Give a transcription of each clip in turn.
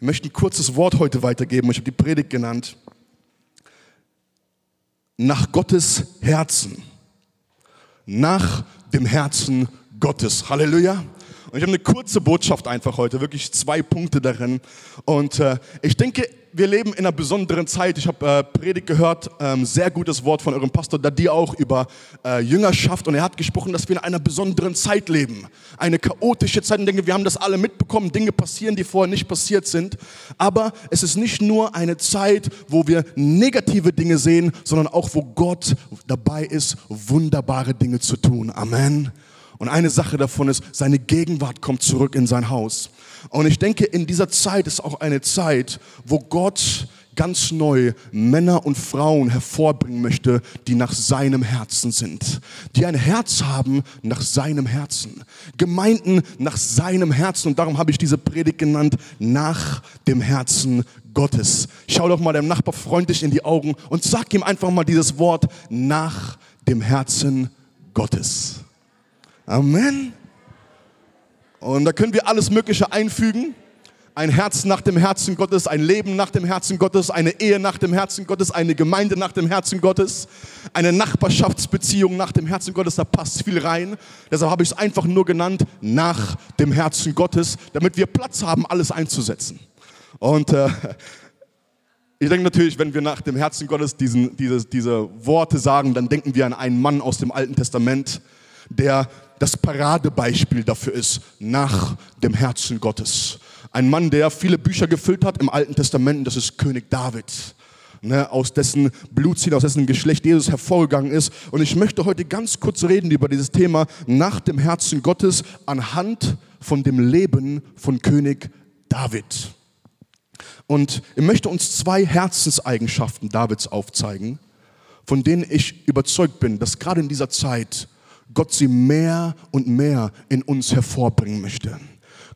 Ich möchte ein kurzes Wort heute weitergeben. Ich habe die Predigt genannt. Nach Gottes Herzen. Nach dem Herzen Gottes. Halleluja. Und ich habe eine kurze Botschaft einfach heute, wirklich zwei Punkte darin. Und äh, ich denke, wir leben in einer besonderen Zeit. Ich habe äh, Predigt gehört, ähm, sehr gutes Wort von eurem Pastor Dadi auch über äh, Jüngerschaft. Und er hat gesprochen, dass wir in einer besonderen Zeit leben. Eine chaotische Zeit. Und ich denke, wir haben das alle mitbekommen. Dinge passieren, die vorher nicht passiert sind. Aber es ist nicht nur eine Zeit, wo wir negative Dinge sehen, sondern auch, wo Gott dabei ist, wunderbare Dinge zu tun. Amen. Und eine Sache davon ist, seine Gegenwart kommt zurück in sein Haus. Und ich denke, in dieser Zeit ist auch eine Zeit, wo Gott ganz neu Männer und Frauen hervorbringen möchte, die nach seinem Herzen sind, die ein Herz haben nach seinem Herzen, Gemeinden nach seinem Herzen. Und darum habe ich diese Predigt genannt, nach dem Herzen Gottes. Schau doch mal deinem Nachbar freundlich in die Augen und sag ihm einfach mal dieses Wort, nach dem Herzen Gottes. Amen. Und da können wir alles Mögliche einfügen. Ein Herz nach dem Herzen Gottes, ein Leben nach dem Herzen Gottes, eine Ehe nach dem Herzen Gottes, eine Gemeinde nach dem Herzen Gottes, eine Nachbarschaftsbeziehung nach dem Herzen Gottes, da passt viel rein. Deshalb habe ich es einfach nur genannt, nach dem Herzen Gottes, damit wir Platz haben, alles einzusetzen. Und äh, ich denke natürlich, wenn wir nach dem Herzen Gottes diesen, diese, diese Worte sagen, dann denken wir an einen Mann aus dem Alten Testament, der das Paradebeispiel dafür ist, nach dem Herzen Gottes. Ein Mann, der viele Bücher gefüllt hat im Alten Testament, das ist König David. Ne, aus dessen Blutziehen, aus dessen Geschlecht Jesus hervorgegangen ist. Und ich möchte heute ganz kurz reden über dieses Thema nach dem Herzen Gottes anhand von dem Leben von König David. Und ich möchte uns zwei Herzenseigenschaften Davids aufzeigen, von denen ich überzeugt bin, dass gerade in dieser Zeit Gott sie mehr und mehr in uns hervorbringen möchte.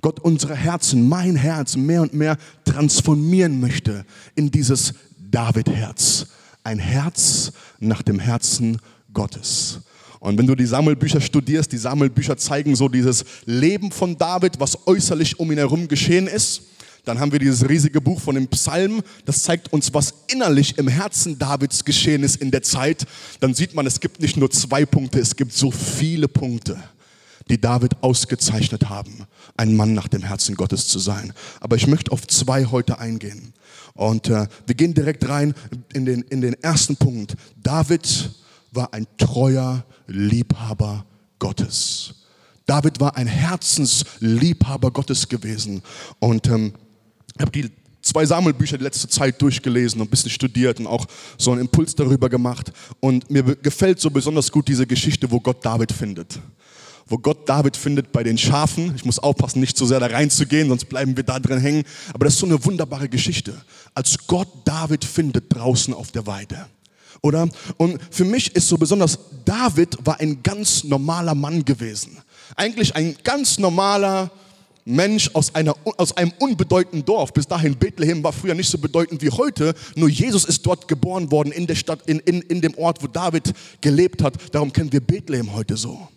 Gott unsere Herzen, mein Herz mehr und mehr transformieren möchte in dieses David-Herz. Ein Herz nach dem Herzen Gottes. Und wenn du die Sammelbücher studierst, die Sammelbücher zeigen so dieses Leben von David, was äußerlich um ihn herum geschehen ist. Dann haben wir dieses riesige Buch von dem Psalm, das zeigt uns, was innerlich im Herzen Davids geschehen ist in der Zeit. Dann sieht man, es gibt nicht nur zwei Punkte, es gibt so viele Punkte, die David ausgezeichnet haben, ein Mann nach dem Herzen Gottes zu sein. Aber ich möchte auf zwei heute eingehen. Und äh, wir gehen direkt rein in den, in den ersten Punkt. David war ein treuer Liebhaber Gottes. David war ein Herzensliebhaber Gottes gewesen. Und ähm, habe die zwei Sammelbücher die letzte Zeit durchgelesen und ein bisschen studiert und auch so einen Impuls darüber gemacht. Und mir gefällt so besonders gut diese Geschichte, wo Gott David findet. Wo Gott David findet bei den Schafen. Ich muss aufpassen, nicht zu sehr da reinzugehen, sonst bleiben wir da drin hängen. Aber das ist so eine wunderbare Geschichte. Als Gott David findet draußen auf der Weide. Oder? Und für mich ist so besonders, David war ein ganz normaler Mann gewesen. Eigentlich ein ganz normaler, Mensch aus, einer, aus einem unbedeutenden Dorf. Bis dahin, Bethlehem war früher nicht so bedeutend wie heute. Nur Jesus ist dort geboren worden, in der Stadt, in, in, in dem Ort, wo David gelebt hat. Darum kennen wir Bethlehem heute so.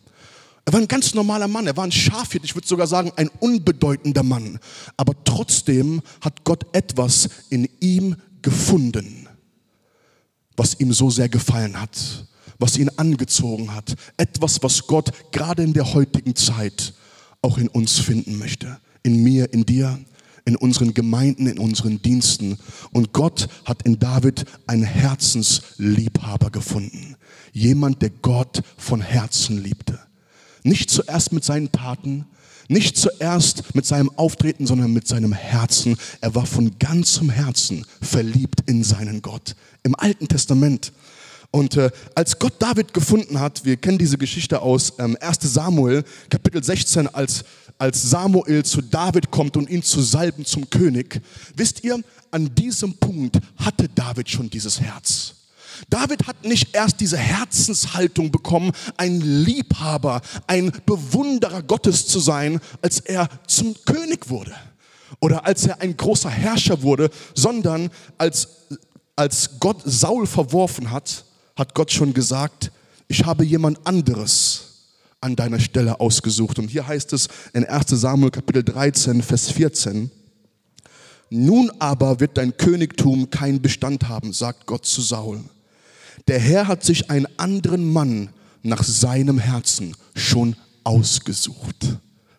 Er war ein ganz normaler Mann, er war ein Schafhirt, ich würde sogar sagen, ein unbedeutender Mann. Aber trotzdem hat Gott etwas in ihm gefunden, was ihm so sehr gefallen hat, was ihn angezogen hat. Etwas, was Gott gerade in der heutigen Zeit auch in uns finden möchte. In mir, in dir, in unseren Gemeinden, in unseren Diensten. Und Gott hat in David einen Herzensliebhaber gefunden. Jemand, der Gott von Herzen liebte. Nicht zuerst mit seinen Taten, nicht zuerst mit seinem Auftreten, sondern mit seinem Herzen. Er war von ganzem Herzen verliebt in seinen Gott. Im Alten Testament und äh, als Gott David gefunden hat, wir kennen diese Geschichte aus ähm, 1 Samuel, Kapitel 16, als, als Samuel zu David kommt und ihn zu salben zum König, wisst ihr, an diesem Punkt hatte David schon dieses Herz. David hat nicht erst diese Herzenshaltung bekommen, ein Liebhaber, ein Bewunderer Gottes zu sein, als er zum König wurde oder als er ein großer Herrscher wurde, sondern als, als Gott Saul verworfen hat, hat Gott schon gesagt, ich habe jemand anderes an deiner Stelle ausgesucht. Und hier heißt es in 1 Samuel Kapitel 13, Vers 14, Nun aber wird dein Königtum keinen Bestand haben, sagt Gott zu Saul. Der Herr hat sich einen anderen Mann nach seinem Herzen schon ausgesucht.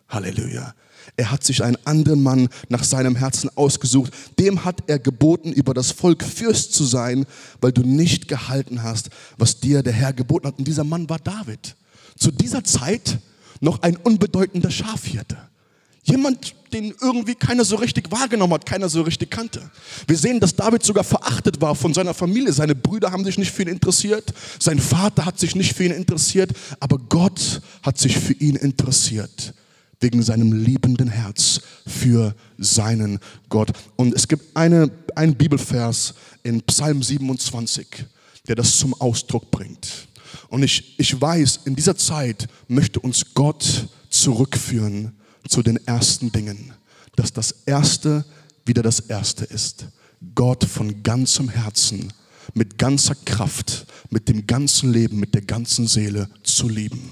Halleluja. Er hat sich einen anderen Mann nach seinem Herzen ausgesucht. Dem hat er geboten, über das Volk Fürst zu sein, weil du nicht gehalten hast, was dir der Herr geboten hat. Und dieser Mann war David. Zu dieser Zeit noch ein unbedeutender Schafhirte. Jemand, den irgendwie keiner so richtig wahrgenommen hat, keiner so richtig kannte. Wir sehen, dass David sogar verachtet war von seiner Familie. Seine Brüder haben sich nicht für ihn interessiert, sein Vater hat sich nicht für ihn interessiert, aber Gott hat sich für ihn interessiert wegen seinem liebenden Herz für seinen Gott. Und es gibt eine, einen Bibelvers in Psalm 27, der das zum Ausdruck bringt. Und ich, ich weiß, in dieser Zeit möchte uns Gott zurückführen zu den ersten Dingen. Dass das Erste wieder das Erste ist. Gott von ganzem Herzen, mit ganzer Kraft, mit dem ganzen Leben, mit der ganzen Seele zu lieben.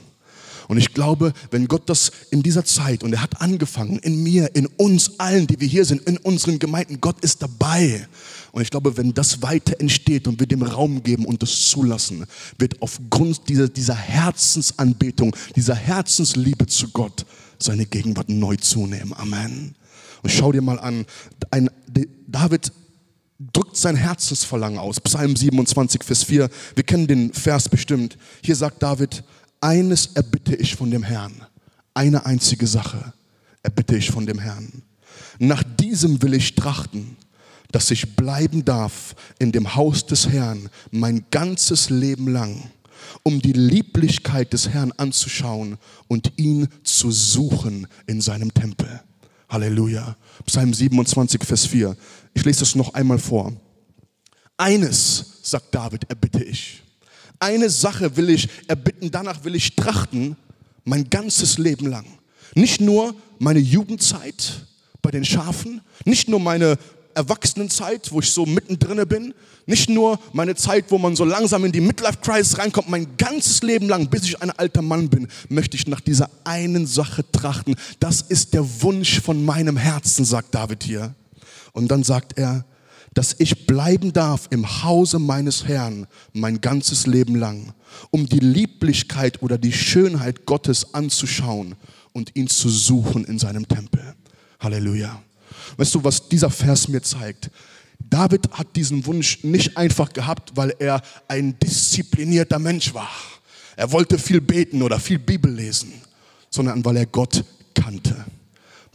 Und ich glaube, wenn Gott das in dieser Zeit, und er hat angefangen, in mir, in uns allen, die wir hier sind, in unseren Gemeinden, Gott ist dabei. Und ich glaube, wenn das weiter entsteht und wir dem Raum geben und das zulassen, wird aufgrund dieser, dieser Herzensanbetung, dieser Herzensliebe zu Gott, seine Gegenwart neu zunehmen. Amen. Und schau dir mal an, ein, David drückt sein Herzensverlangen aus. Psalm 27, Vers 4. Wir kennen den Vers bestimmt. Hier sagt David, eines erbitte ich von dem Herrn. Eine einzige Sache erbitte ich von dem Herrn. Nach diesem will ich trachten, dass ich bleiben darf in dem Haus des Herrn mein ganzes Leben lang um die Lieblichkeit des Herrn anzuschauen und ihn zu suchen in seinem Tempel. Halleluja. Psalm 27, Vers 4. Ich lese das noch einmal vor. Eines, sagt David, erbitte ich. Eine Sache will ich erbitten, danach will ich trachten, mein ganzes Leben lang. Nicht nur meine Jugendzeit bei den Schafen, nicht nur meine Erwachsenenzeit, wo ich so mittendrin bin, nicht nur meine Zeit, wo man so langsam in die Midlife-Crisis reinkommt, mein ganzes Leben lang, bis ich ein alter Mann bin, möchte ich nach dieser einen Sache trachten. Das ist der Wunsch von meinem Herzen, sagt David hier. Und dann sagt er, dass ich bleiben darf im Hause meines Herrn mein ganzes Leben lang, um die Lieblichkeit oder die Schönheit Gottes anzuschauen und ihn zu suchen in seinem Tempel. Halleluja. Weißt du, was dieser Vers mir zeigt? David hat diesen Wunsch nicht einfach gehabt, weil er ein disziplinierter Mensch war. Er wollte viel beten oder viel Bibel lesen, sondern weil er Gott kannte.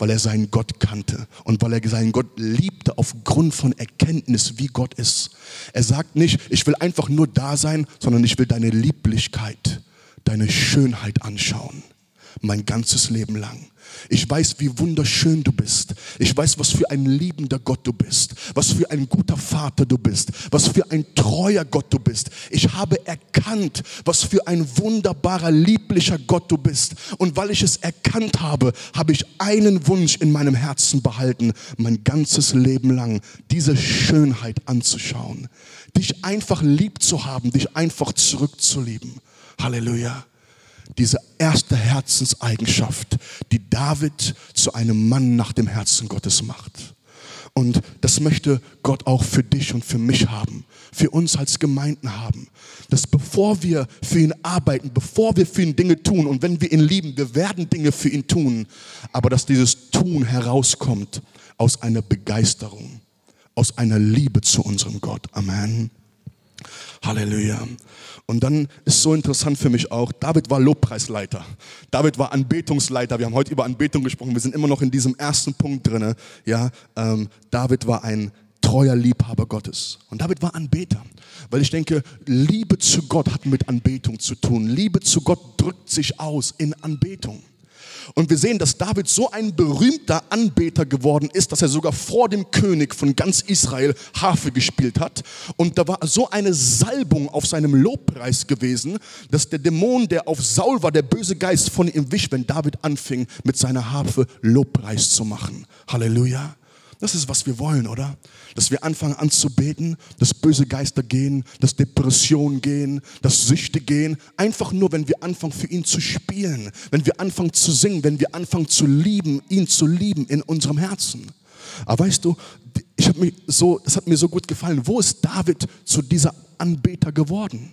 Weil er seinen Gott kannte und weil er seinen Gott liebte aufgrund von Erkenntnis, wie Gott ist. Er sagt nicht, ich will einfach nur da sein, sondern ich will deine Lieblichkeit, deine Schönheit anschauen. Mein ganzes Leben lang. Ich weiß, wie wunderschön du bist. Ich weiß, was für ein liebender Gott du bist. Was für ein guter Vater du bist. Was für ein treuer Gott du bist. Ich habe erkannt, was für ein wunderbarer, lieblicher Gott du bist. Und weil ich es erkannt habe, habe ich einen Wunsch in meinem Herzen behalten, mein ganzes Leben lang diese Schönheit anzuschauen. Dich einfach lieb zu haben, dich einfach zurückzulieben. Halleluja diese erste Herzenseigenschaft, die David zu einem Mann nach dem Herzen Gottes macht. Und das möchte Gott auch für dich und für mich haben, für uns als Gemeinden haben. Dass bevor wir für ihn arbeiten, bevor wir für ihn Dinge tun und wenn wir ihn lieben, wir werden Dinge für ihn tun, aber dass dieses Tun herauskommt aus einer Begeisterung, aus einer Liebe zu unserem Gott. Amen. Halleluja. Und dann ist so interessant für mich auch, David war Lobpreisleiter. David war Anbetungsleiter. Wir haben heute über Anbetung gesprochen. Wir sind immer noch in diesem ersten Punkt drin. Ja, ähm, David war ein treuer Liebhaber Gottes. Und David war Anbeter. Weil ich denke, Liebe zu Gott hat mit Anbetung zu tun. Liebe zu Gott drückt sich aus in Anbetung. Und wir sehen, dass David so ein berühmter Anbeter geworden ist, dass er sogar vor dem König von ganz Israel Harfe gespielt hat. Und da war so eine Salbung auf seinem Lobpreis gewesen, dass der Dämon, der auf Saul war, der böse Geist von ihm wich, wenn David anfing, mit seiner Harfe Lobpreis zu machen. Halleluja. Das ist, was wir wollen, oder? Dass wir anfangen anzubeten, dass böse Geister gehen, dass Depressionen gehen, dass Süchte gehen. Einfach nur, wenn wir anfangen, für ihn zu spielen, wenn wir anfangen zu singen, wenn wir anfangen zu lieben, ihn zu lieben in unserem Herzen. Aber weißt du, mich so, das hat mir so gut gefallen. Wo ist David zu dieser Anbeter geworden?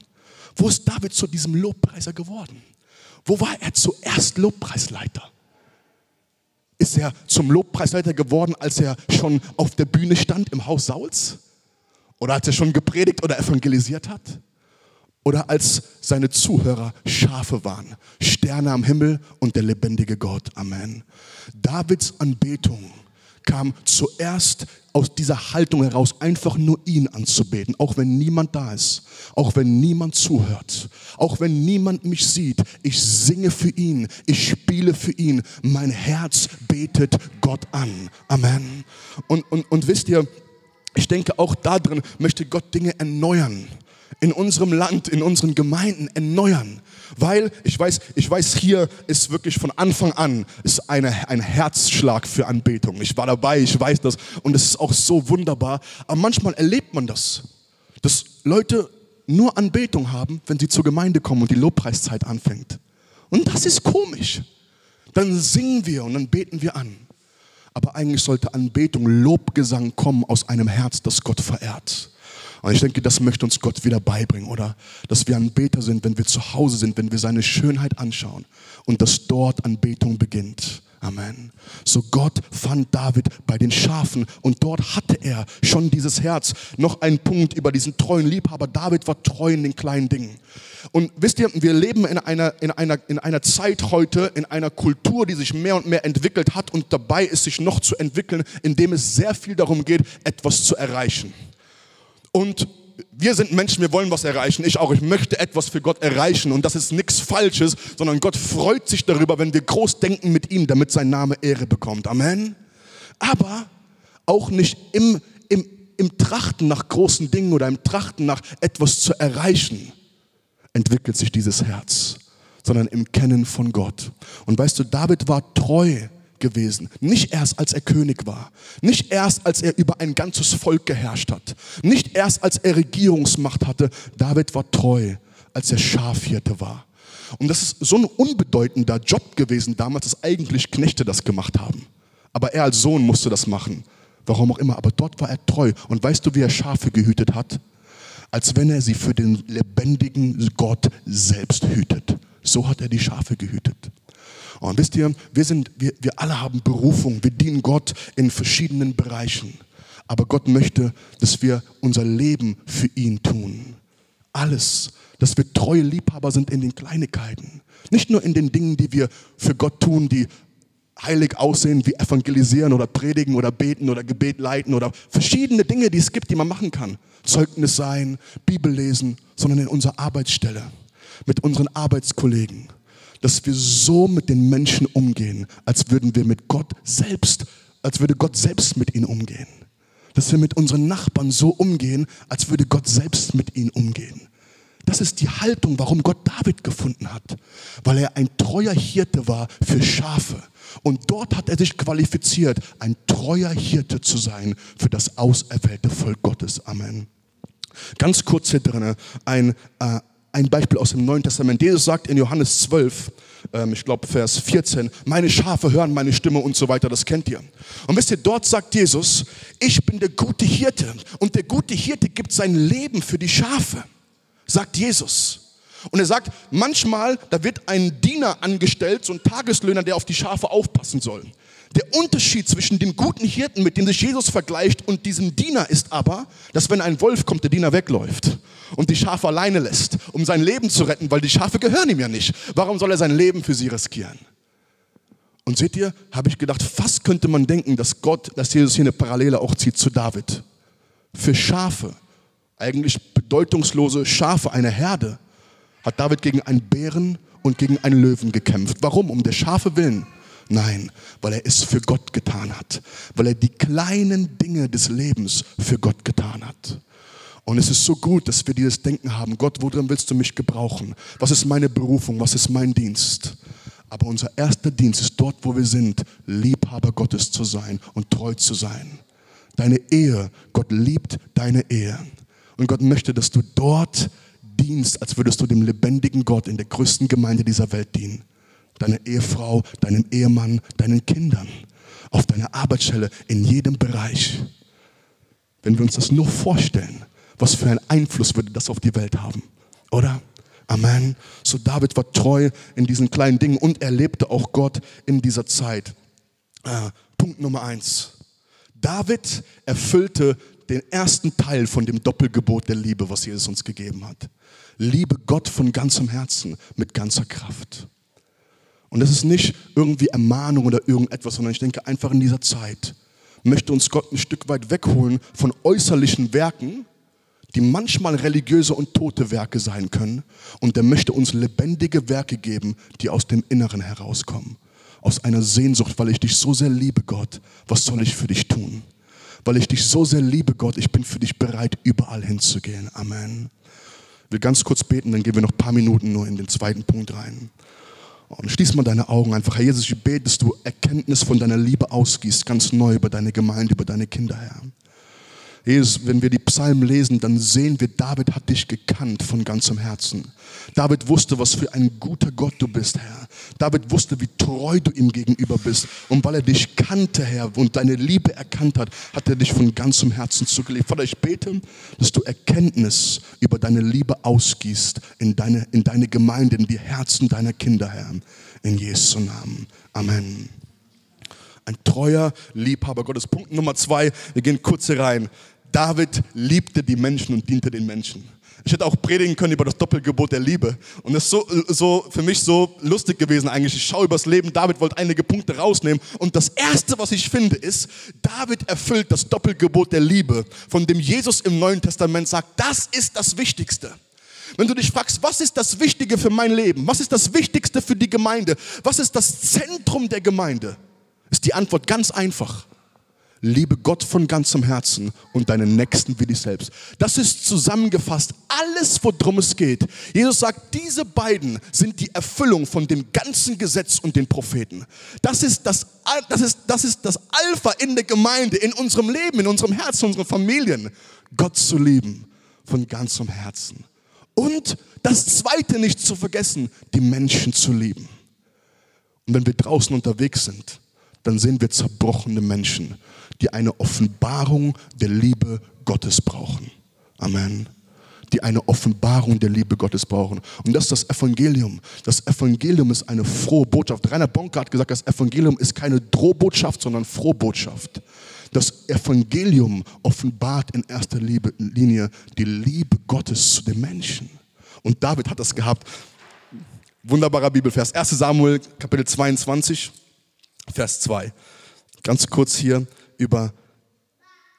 Wo ist David zu diesem Lobpreiser geworden? Wo war er zuerst Lobpreisleiter? Ist er zum Lobpreisleiter geworden, als er schon auf der Bühne stand im Haus Sauls? Oder als er schon gepredigt oder evangelisiert hat? Oder als seine Zuhörer Schafe waren, Sterne am Himmel und der lebendige Gott. Amen. Davids Anbetung kam zuerst aus dieser Haltung heraus, einfach nur ihn anzubeten, auch wenn niemand da ist, auch wenn niemand zuhört, auch wenn niemand mich sieht. Ich singe für ihn, ich spiele für ihn. Mein Herz betet Gott an. Amen. Und, und, und wisst ihr, ich denke auch darin möchte Gott Dinge erneuern in unserem Land, in unseren Gemeinden erneuern. Weil ich weiß, ich weiß, hier ist wirklich von Anfang an ist eine, ein Herzschlag für Anbetung. Ich war dabei, ich weiß das und es ist auch so wunderbar. Aber manchmal erlebt man das, dass Leute nur Anbetung haben, wenn sie zur Gemeinde kommen und die Lobpreiszeit anfängt. Und das ist komisch. Dann singen wir und dann beten wir an. Aber eigentlich sollte Anbetung, Lobgesang kommen aus einem Herz, das Gott verehrt. Und ich denke, das möchte uns Gott wieder beibringen, oder? Dass wir Anbeter sind, wenn wir zu Hause sind, wenn wir seine Schönheit anschauen und dass dort Anbetung beginnt. Amen. So Gott fand David bei den Schafen und dort hatte er schon dieses Herz. Noch ein Punkt über diesen treuen Liebhaber. David war treu in den kleinen Dingen. Und wisst ihr, wir leben in einer, in einer, in einer Zeit heute, in einer Kultur, die sich mehr und mehr entwickelt hat und dabei ist, sich noch zu entwickeln, indem es sehr viel darum geht, etwas zu erreichen. Und wir sind Menschen, wir wollen was erreichen. Ich auch. Ich möchte etwas für Gott erreichen. Und das ist nichts Falsches, sondern Gott freut sich darüber, wenn wir groß denken mit ihm, damit sein Name Ehre bekommt. Amen. Aber auch nicht im, im, im Trachten nach großen Dingen oder im Trachten nach etwas zu erreichen, entwickelt sich dieses Herz, sondern im Kennen von Gott. Und weißt du, David war treu gewesen. Nicht erst, als er König war. Nicht erst, als er über ein ganzes Volk geherrscht hat. Nicht erst, als er Regierungsmacht hatte. David war treu, als er Schafhirte war. Und das ist so ein unbedeutender Job gewesen damals, dass eigentlich Knechte das gemacht haben. Aber er als Sohn musste das machen. Warum auch immer. Aber dort war er treu. Und weißt du, wie er Schafe gehütet hat? Als wenn er sie für den lebendigen Gott selbst hütet. So hat er die Schafe gehütet. Und wisst ihr, wir, sind, wir, wir alle haben Berufung, wir dienen Gott in verschiedenen Bereichen. Aber Gott möchte, dass wir unser Leben für ihn tun. Alles, dass wir treue Liebhaber sind in den Kleinigkeiten. Nicht nur in den Dingen, die wir für Gott tun, die heilig aussehen, wie evangelisieren oder predigen oder beten oder Gebet leiten oder verschiedene Dinge, die es gibt, die man machen kann. Zeugnis sein, Bibel lesen, sondern in unserer Arbeitsstelle, mit unseren Arbeitskollegen, dass wir so mit den Menschen umgehen, als würden wir mit Gott selbst, als würde Gott selbst mit ihnen umgehen. Dass wir mit unseren Nachbarn so umgehen, als würde Gott selbst mit ihnen umgehen. Das ist die Haltung, warum Gott David gefunden hat. Weil er ein treuer Hirte war für Schafe. Und dort hat er sich qualifiziert, ein treuer Hirte zu sein für das auserwählte Volk Gottes. Amen. Ganz kurz hier drin, ein, äh, ein Beispiel aus dem Neuen Testament. Jesus sagt in Johannes 12, ähm, ich glaube Vers 14, meine Schafe hören meine Stimme und so weiter, das kennt ihr. Und wisst ihr, dort sagt Jesus, ich bin der gute Hirte und der gute Hirte gibt sein Leben für die Schafe, sagt Jesus. Und er sagt, manchmal, da wird ein Diener angestellt, so ein Tageslöhner, der auf die Schafe aufpassen soll. Der Unterschied zwischen dem guten Hirten, mit dem sich Jesus vergleicht, und diesem Diener ist aber, dass wenn ein Wolf kommt, der Diener wegläuft und die Schafe alleine lässt, um sein Leben zu retten, weil die Schafe gehören ihm ja nicht. Warum soll er sein Leben für sie riskieren? Und seht ihr, habe ich gedacht, fast könnte man denken, dass Gott, dass Jesus hier eine Parallele auch zieht zu David. Für Schafe, eigentlich bedeutungslose Schafe, eine Herde, hat David gegen einen Bären und gegen einen Löwen gekämpft. Warum? Um der Schafe willen. Nein, weil er es für Gott getan hat. Weil er die kleinen Dinge des Lebens für Gott getan hat. Und es ist so gut, dass wir dieses Denken haben. Gott, worin willst du mich gebrauchen? Was ist meine Berufung? Was ist mein Dienst? Aber unser erster Dienst ist dort, wo wir sind, Liebhaber Gottes zu sein und treu zu sein. Deine Ehe, Gott liebt deine Ehe. Und Gott möchte, dass du dort dienst, als würdest du dem lebendigen Gott in der größten Gemeinde dieser Welt dienen deiner Ehefrau, deinem Ehemann, deinen Kindern, auf deiner Arbeitsstelle, in jedem Bereich. Wenn wir uns das nur vorstellen, was für einen Einfluss würde das auf die Welt haben, oder? Amen. So David war treu in diesen kleinen Dingen und erlebte auch Gott in dieser Zeit. Äh, Punkt Nummer eins. David erfüllte den ersten Teil von dem Doppelgebot der Liebe, was Jesus uns gegeben hat. Liebe Gott von ganzem Herzen, mit ganzer Kraft. Und das ist nicht irgendwie Ermahnung oder irgendetwas, sondern ich denke einfach in dieser Zeit möchte uns Gott ein Stück weit wegholen von äußerlichen Werken, die manchmal religiöse und tote Werke sein können. Und er möchte uns lebendige Werke geben, die aus dem Inneren herauskommen. Aus einer Sehnsucht, weil ich dich so sehr liebe, Gott. Was soll ich für dich tun? Weil ich dich so sehr liebe, Gott, ich bin für dich bereit, überall hinzugehen. Amen. Ich will ganz kurz beten, dann gehen wir noch ein paar Minuten nur in den zweiten Punkt rein. Und schließ mal deine Augen einfach. Herr Jesus, ich bete, dass du Erkenntnis von deiner Liebe ausgießt, ganz neu über deine Gemeinde, über deine Kinder, Herr. Jesus, wenn wir die Psalmen lesen, dann sehen wir, David hat dich gekannt von ganzem Herzen. David wusste, was für ein guter Gott du bist, Herr. David wusste, wie treu du ihm gegenüber bist. Und weil er dich kannte, Herr, und deine Liebe erkannt hat, hat er dich von ganzem Herzen zugelebt. Vater, ich bete, dass du Erkenntnis über deine Liebe ausgießt in deine, in deine Gemeinde, in die Herzen deiner Kinder, Herr. In Jesu Namen. Amen. Ein treuer Liebhaber Gottes. Punkt Nummer zwei, wir gehen kurz hier rein. David liebte die Menschen und diente den Menschen. Ich hätte auch predigen können über das Doppelgebot der Liebe. Und das ist so, so für mich so lustig gewesen eigentlich. Ich schaue übers Leben. David wollte einige Punkte rausnehmen. Und das Erste, was ich finde, ist, David erfüllt das Doppelgebot der Liebe, von dem Jesus im Neuen Testament sagt, das ist das Wichtigste. Wenn du dich fragst, was ist das Wichtige für mein Leben? Was ist das Wichtigste für die Gemeinde? Was ist das Zentrum der Gemeinde? Ist die Antwort ganz einfach. Liebe Gott von ganzem Herzen und deinen Nächsten wie dich selbst. Das ist zusammengefasst alles, worum es geht. Jesus sagt, diese beiden sind die Erfüllung von dem ganzen Gesetz und den Propheten. Das ist das, das, ist, das ist das Alpha in der Gemeinde, in unserem Leben, in unserem Herzen, in unseren Familien. Gott zu lieben von ganzem Herzen. Und das Zweite nicht zu vergessen, die Menschen zu lieben. Und wenn wir draußen unterwegs sind, dann sehen wir zerbrochene Menschen die eine Offenbarung der Liebe Gottes brauchen. Amen. Die eine Offenbarung der Liebe Gottes brauchen. Und das ist das Evangelium. Das Evangelium ist eine frohe Botschaft. Rainer Bonke hat gesagt, das Evangelium ist keine Drohbotschaft, sondern Frohbotschaft. Das Evangelium offenbart in erster Linie die Liebe Gottes zu den Menschen. Und David hat das gehabt. Wunderbarer Bibelvers. 1 Samuel, Kapitel 22, Vers 2. Ganz kurz hier über,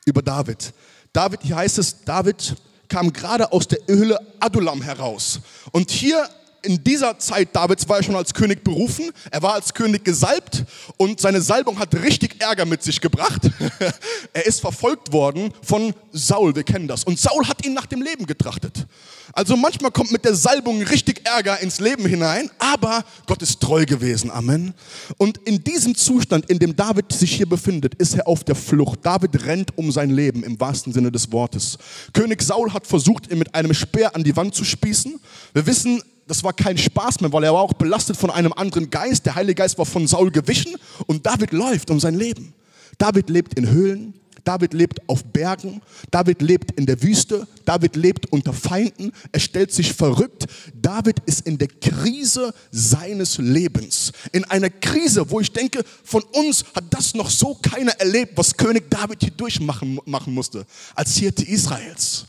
über David. David, hier heißt es, David kam gerade aus der Höhle Adulam heraus. Und hier in dieser Zeit Davids war er schon als König berufen, er war als König gesalbt und seine Salbung hat richtig Ärger mit sich gebracht. er ist verfolgt worden von Saul, wir kennen das. Und Saul hat ihn nach dem Leben getrachtet. Also manchmal kommt mit der Salbung richtig Ärger ins Leben hinein, aber Gott ist treu gewesen. Amen. Und in diesem Zustand, in dem David sich hier befindet, ist er auf der Flucht. David rennt um sein Leben im wahrsten Sinne des Wortes. König Saul hat versucht, ihn mit einem Speer an die Wand zu spießen. Wir wissen, das war kein Spaß mehr, weil er war auch belastet von einem anderen Geist. Der Heilige Geist war von Saul gewichen und David läuft um sein Leben. David lebt in Höhlen, David lebt auf Bergen, David lebt in der Wüste, David lebt unter Feinden, er stellt sich verrückt. David ist in der Krise seines Lebens. In einer Krise, wo ich denke, von uns hat das noch so keiner erlebt, was König David hier durchmachen machen musste, als Hirte Israels.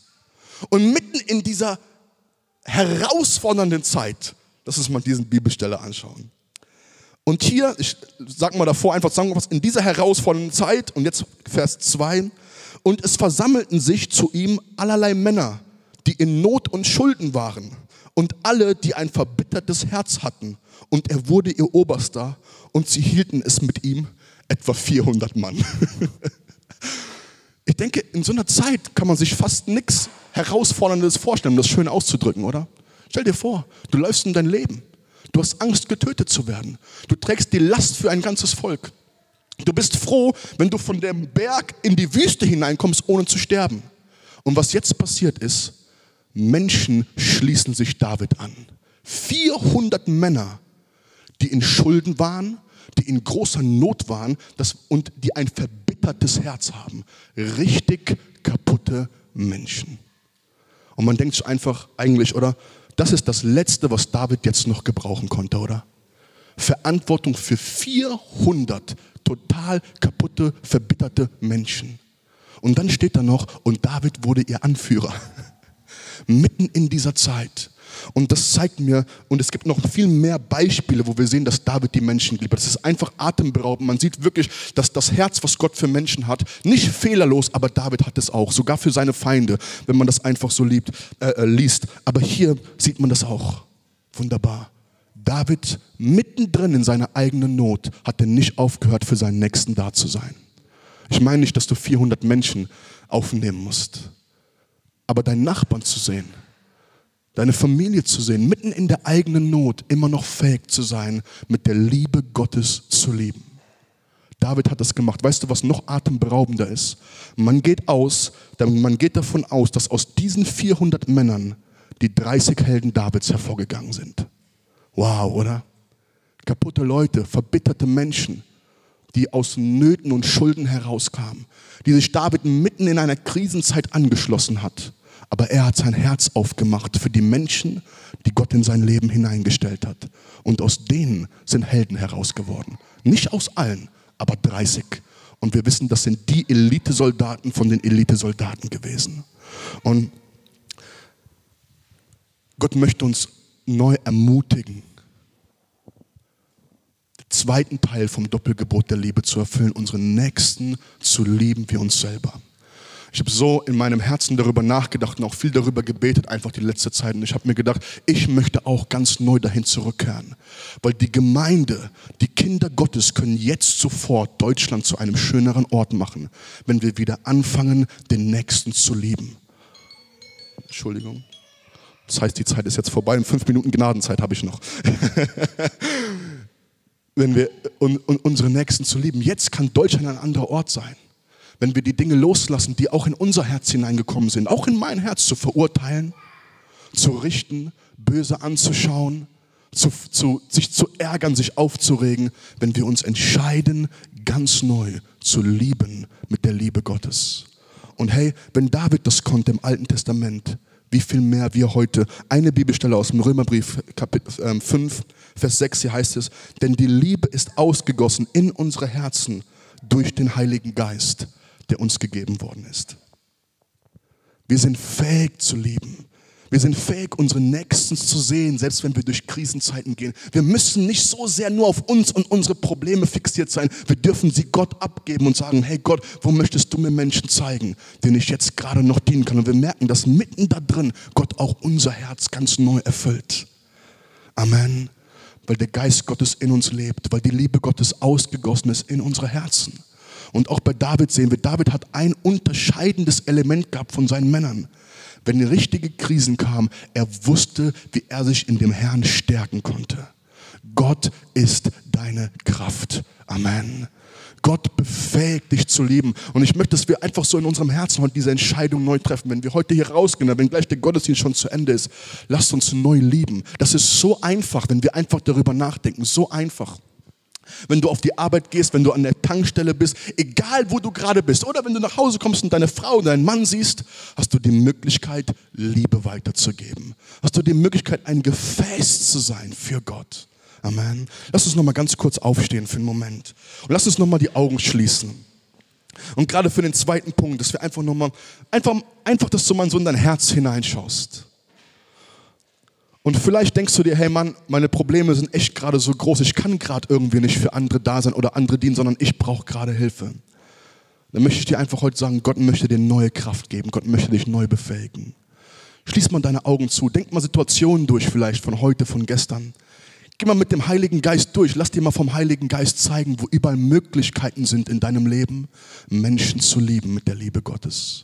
Und mitten in dieser herausfordernden Zeit, lass uns mal diesen Bibelstelle anschauen. Und hier, ich sag mal davor einfach was in dieser herausfordernden Zeit, und jetzt Vers 2, und es versammelten sich zu ihm allerlei Männer, die in Not und Schulden waren, und alle, die ein verbittertes Herz hatten, und er wurde ihr Oberster, und sie hielten es mit ihm etwa 400 Mann. ich denke, in so einer Zeit kann man sich fast nichts Herausforderndes vorstellen, um das schön auszudrücken, oder? Stell dir vor, du läufst in dein Leben. Du hast Angst, getötet zu werden. Du trägst die Last für ein ganzes Volk. Du bist froh, wenn du von dem Berg in die Wüste hineinkommst, ohne zu sterben. Und was jetzt passiert ist, Menschen schließen sich David an. 400 Männer, die in Schulden waren, die in großer Not waren das, und die ein verbittertes verbittertes Herz haben. Richtig kaputte Menschen. Und man denkt sich einfach eigentlich, oder? Das ist das Letzte, was David jetzt noch gebrauchen konnte, oder? Verantwortung für 400 total kaputte, verbitterte Menschen. Und dann steht da noch, und David wurde ihr Anführer. Mitten in dieser Zeit. Und das zeigt mir, und es gibt noch viel mehr Beispiele, wo wir sehen, dass David die Menschen liebt. Das ist einfach atemberaubend. Man sieht wirklich, dass das Herz, was Gott für Menschen hat, nicht fehlerlos, aber David hat es auch, sogar für seine Feinde, wenn man das einfach so liebt, äh, äh, liest. Aber hier sieht man das auch. Wunderbar. David mittendrin in seiner eigenen Not hat er nicht aufgehört, für seinen Nächsten da zu sein. Ich meine nicht, dass du 400 Menschen aufnehmen musst, aber deinen Nachbarn zu sehen, deine Familie zu sehen, mitten in der eigenen Not immer noch fähig zu sein, mit der Liebe Gottes zu leben. David hat das gemacht. Weißt du, was noch atemberaubender ist? Man geht aus, man geht davon aus, dass aus diesen 400 Männern die 30 Helden Davids hervorgegangen sind. Wow, oder? Kaputte Leute, verbitterte Menschen, die aus Nöten und Schulden herauskamen, die sich David mitten in einer Krisenzeit angeschlossen hat aber er hat sein Herz aufgemacht für die Menschen, die Gott in sein Leben hineingestellt hat. Und aus denen sind Helden herausgeworden. Nicht aus allen, aber 30. Und wir wissen, das sind die Elitesoldaten von den Elitesoldaten gewesen. Und Gott möchte uns neu ermutigen, den zweiten Teil vom Doppelgebot der Liebe zu erfüllen, unseren Nächsten zu lieben wie uns selber. Ich habe so in meinem Herzen darüber nachgedacht und auch viel darüber gebetet, einfach die letzte Zeit. Und ich habe mir gedacht, ich möchte auch ganz neu dahin zurückkehren. Weil die Gemeinde, die Kinder Gottes können jetzt sofort Deutschland zu einem schöneren Ort machen, wenn wir wieder anfangen, den Nächsten zu lieben. Entschuldigung. Das heißt, die Zeit ist jetzt vorbei. In fünf Minuten Gnadenzeit habe ich noch. wenn wir un, un, unsere Nächsten zu lieben. Jetzt kann Deutschland ein anderer Ort sein wenn wir die Dinge loslassen, die auch in unser Herz hineingekommen sind, auch in mein Herz zu verurteilen, zu richten, böse anzuschauen, zu, zu, sich zu ärgern, sich aufzuregen, wenn wir uns entscheiden, ganz neu zu lieben mit der Liebe Gottes. Und hey, wenn David das konnte im Alten Testament, wie viel mehr wir heute. Eine Bibelstelle aus dem Römerbrief, Kapitel 5, ähm, Vers 6, hier heißt es, denn die Liebe ist ausgegossen in unsere Herzen durch den Heiligen Geist der uns gegeben worden ist. Wir sind fähig zu lieben. Wir sind fähig, unsere Nächsten zu sehen, selbst wenn wir durch Krisenzeiten gehen. Wir müssen nicht so sehr nur auf uns und unsere Probleme fixiert sein. Wir dürfen sie Gott abgeben und sagen, hey Gott, wo möchtest du mir Menschen zeigen, denen ich jetzt gerade noch dienen kann? Und wir merken, dass mitten da drin Gott auch unser Herz ganz neu erfüllt. Amen. Weil der Geist Gottes in uns lebt, weil die Liebe Gottes ausgegossen ist in unsere Herzen. Und auch bei David sehen wir, David hat ein unterscheidendes Element gehabt von seinen Männern. Wenn richtige Krisen kamen, er wusste, wie er sich in dem Herrn stärken konnte. Gott ist deine Kraft. Amen. Gott befähigt dich zu lieben. Und ich möchte, dass wir einfach so in unserem Herzen heute diese Entscheidung neu treffen. Wenn wir heute hier rausgehen, wenn gleich der Gottesdienst schon zu Ende ist, lasst uns neu lieben. Das ist so einfach, wenn wir einfach darüber nachdenken. So einfach wenn du auf die Arbeit gehst, wenn du an der Tankstelle bist, egal wo du gerade bist, oder wenn du nach Hause kommst und deine Frau und deinen Mann siehst, hast du die Möglichkeit, Liebe weiterzugeben. Hast du die Möglichkeit, ein Gefäß zu sein für Gott. Amen. Lass uns nochmal ganz kurz aufstehen für einen Moment. Und lass uns nochmal die Augen schließen. Und gerade für den zweiten Punkt, dass wir einfach nochmal, einfach, einfach, dass du mal so in dein Herz hineinschaust. Und vielleicht denkst du dir, hey Mann, meine Probleme sind echt gerade so groß, ich kann gerade irgendwie nicht für andere da sein oder andere dienen, sondern ich brauche gerade Hilfe. Dann möchte ich dir einfach heute sagen, Gott möchte dir neue Kraft geben, Gott möchte dich neu befähigen. Schließ mal deine Augen zu, denk mal Situationen durch vielleicht von heute, von gestern. Geh mal mit dem Heiligen Geist durch, lass dir mal vom Heiligen Geist zeigen, wo überall Möglichkeiten sind in deinem Leben, Menschen zu lieben mit der Liebe Gottes.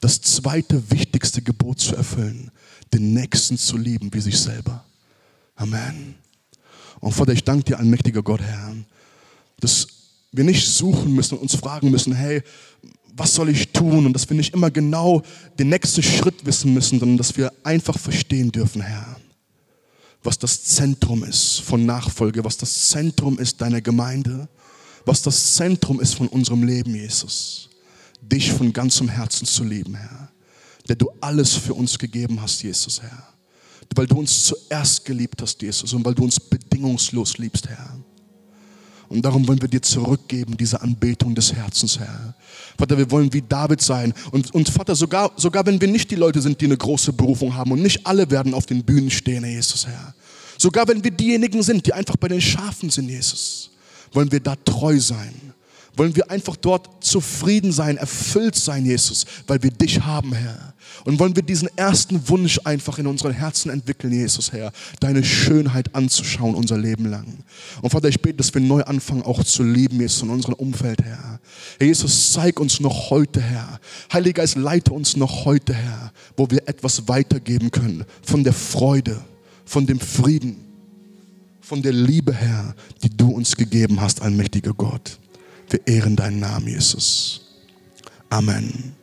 Das zweite wichtigste Gebot zu erfüllen, den Nächsten zu lieben wie sich selber. Amen. Und Vater, ich danke dir, allmächtiger Gott, Herr, dass wir nicht suchen müssen und uns fragen müssen, hey, was soll ich tun? Und dass wir nicht immer genau den nächsten Schritt wissen müssen, sondern dass wir einfach verstehen dürfen, Herr, was das Zentrum ist von Nachfolge, was das Zentrum ist deiner Gemeinde, was das Zentrum ist von unserem Leben, Jesus. Dich von ganzem Herzen zu lieben, Herr. Der du alles für uns gegeben hast, Jesus, Herr. Weil du uns zuerst geliebt hast, Jesus, und weil du uns bedingungslos liebst, Herr. Und darum wollen wir dir zurückgeben, diese Anbetung des Herzens, Herr. Vater, wir wollen wie David sein. Und, und Vater, sogar, sogar wenn wir nicht die Leute sind, die eine große Berufung haben und nicht alle werden auf den Bühnen stehen, Jesus, Herr. Sogar wenn wir diejenigen sind, die einfach bei den Schafen sind, Jesus, wollen wir da treu sein. Wollen wir einfach dort zufrieden sein, erfüllt sein, Jesus, weil wir dich haben, Herr. Und wollen wir diesen ersten Wunsch einfach in unseren Herzen entwickeln, Jesus, Herr, deine Schönheit anzuschauen unser Leben lang. Und Vater, ich bete, dass wir neu anfangen, auch zu lieben, Jesus, in unserem Umfeld, Herr. Herr Jesus, zeig uns noch heute, Herr. Heiliger Geist, leite uns noch heute, Herr, wo wir etwas weitergeben können von der Freude, von dem Frieden, von der Liebe, Herr, die du uns gegeben hast, allmächtiger Gott. Wir ehren deinen Namen, Jesus. Amen.